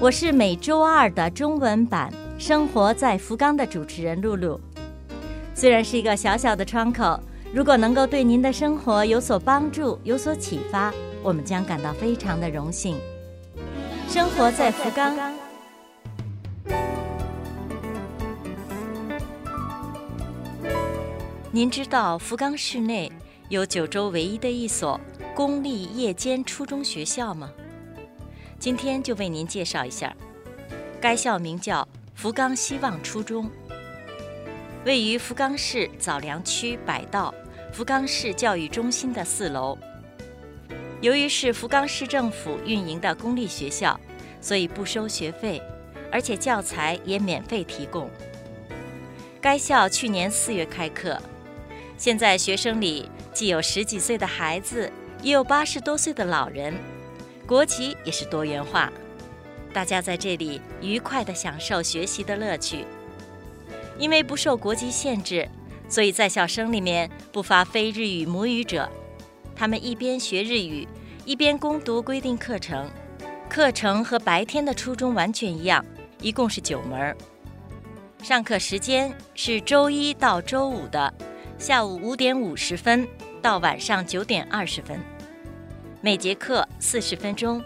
我是每周二的中文版《生活在福冈》的主持人露露。虽然是一个小小的窗口，如果能够对您的生活有所帮助、有所启发，我们将感到非常的荣幸。生活在福冈。您知道福冈市内有九州唯一的一所公立夜间初中学校吗？今天就为您介绍一下，该校名叫福冈希望初中，位于福冈市早良区百道福冈市教育中心的四楼。由于是福冈市政府运营的公立学校，所以不收学费，而且教材也免费提供。该校去年四月开课，现在学生里既有十几岁的孩子，也有八十多岁的老人。国籍也是多元化，大家在这里愉快地享受学习的乐趣。因为不受国籍限制，所以在校生里面不乏非日语母语者。他们一边学日语，一边攻读规定课程。课程和白天的初中完全一样，一共是九门。上课时间是周一到周五的下午五点五十分到晚上九点二十分。每节课四十分钟，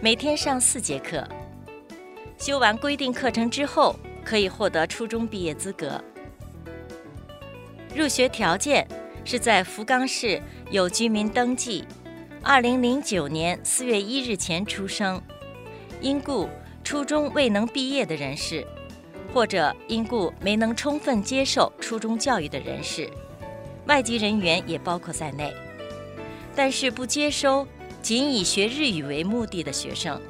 每天上四节课。修完规定课程之后，可以获得初中毕业资格。入学条件是在福冈市有居民登记，二零零九年四月一日前出生，因故初中未能毕业的人士，或者因故没能充分接受初中教育的人士，外籍人员也包括在内。但是不接收仅以学日语为目的的学生。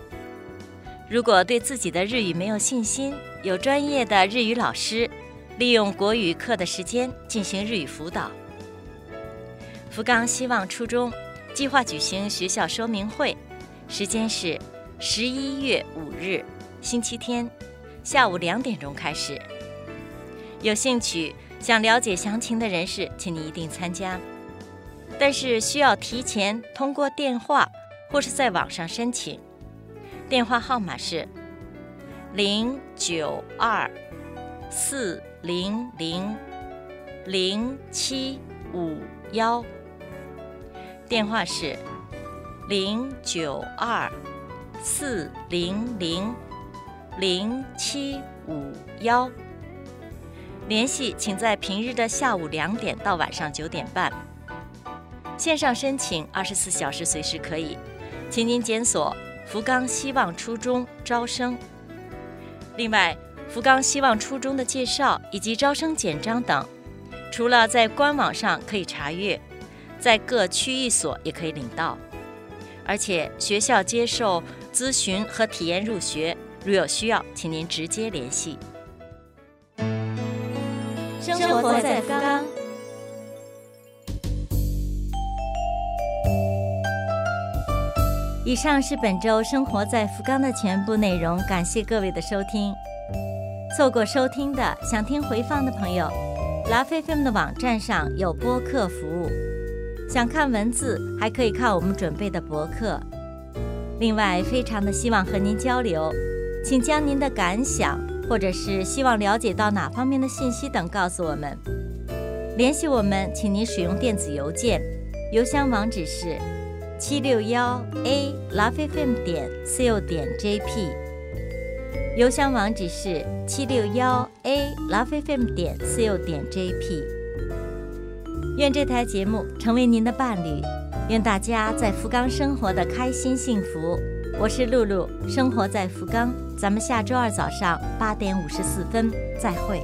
如果对自己的日语没有信心，有专业的日语老师，利用国语课的时间进行日语辅导。福冈希望初中计划举行学校说明会，时间是十一月五日星期天下午两点钟开始。有兴趣想了解详情的人士，请你一定参加。但是需要提前通过电话或是在网上申请，电话号码是零九二四零零零七五幺，电话是零九二四零零零七五幺，联系请在平日的下午两点到晚上九点半。线上申请二十四小时随时可以，请您检索福冈希望初中招生。另外，福冈希望初中的介绍以及招生简章等，除了在官网上可以查阅，在各区域所也可以领到。而且学校接受咨询和体验入学，如有需要，请您直接联系。生活在福冈。以上是本周生活在福冈的全部内容，感谢各位的收听。错过收听的，想听回放的朋友，拉菲菲们的网站上有播客服务。想看文字，还可以看我们准备的博客。另外，非常的希望和您交流，请将您的感想或者是希望了解到哪方面的信息等告诉我们。联系我们，请您使用电子邮件，邮箱网址是。七六幺 a lovefm 点 co 点 jp，邮箱网址是七六幺 a lovefm 点 co 点 jp。愿这台节目成为您的伴侣，愿大家在福冈生活的开心幸福。我是露露，生活在福冈，咱们下周二早上八点五十四分再会。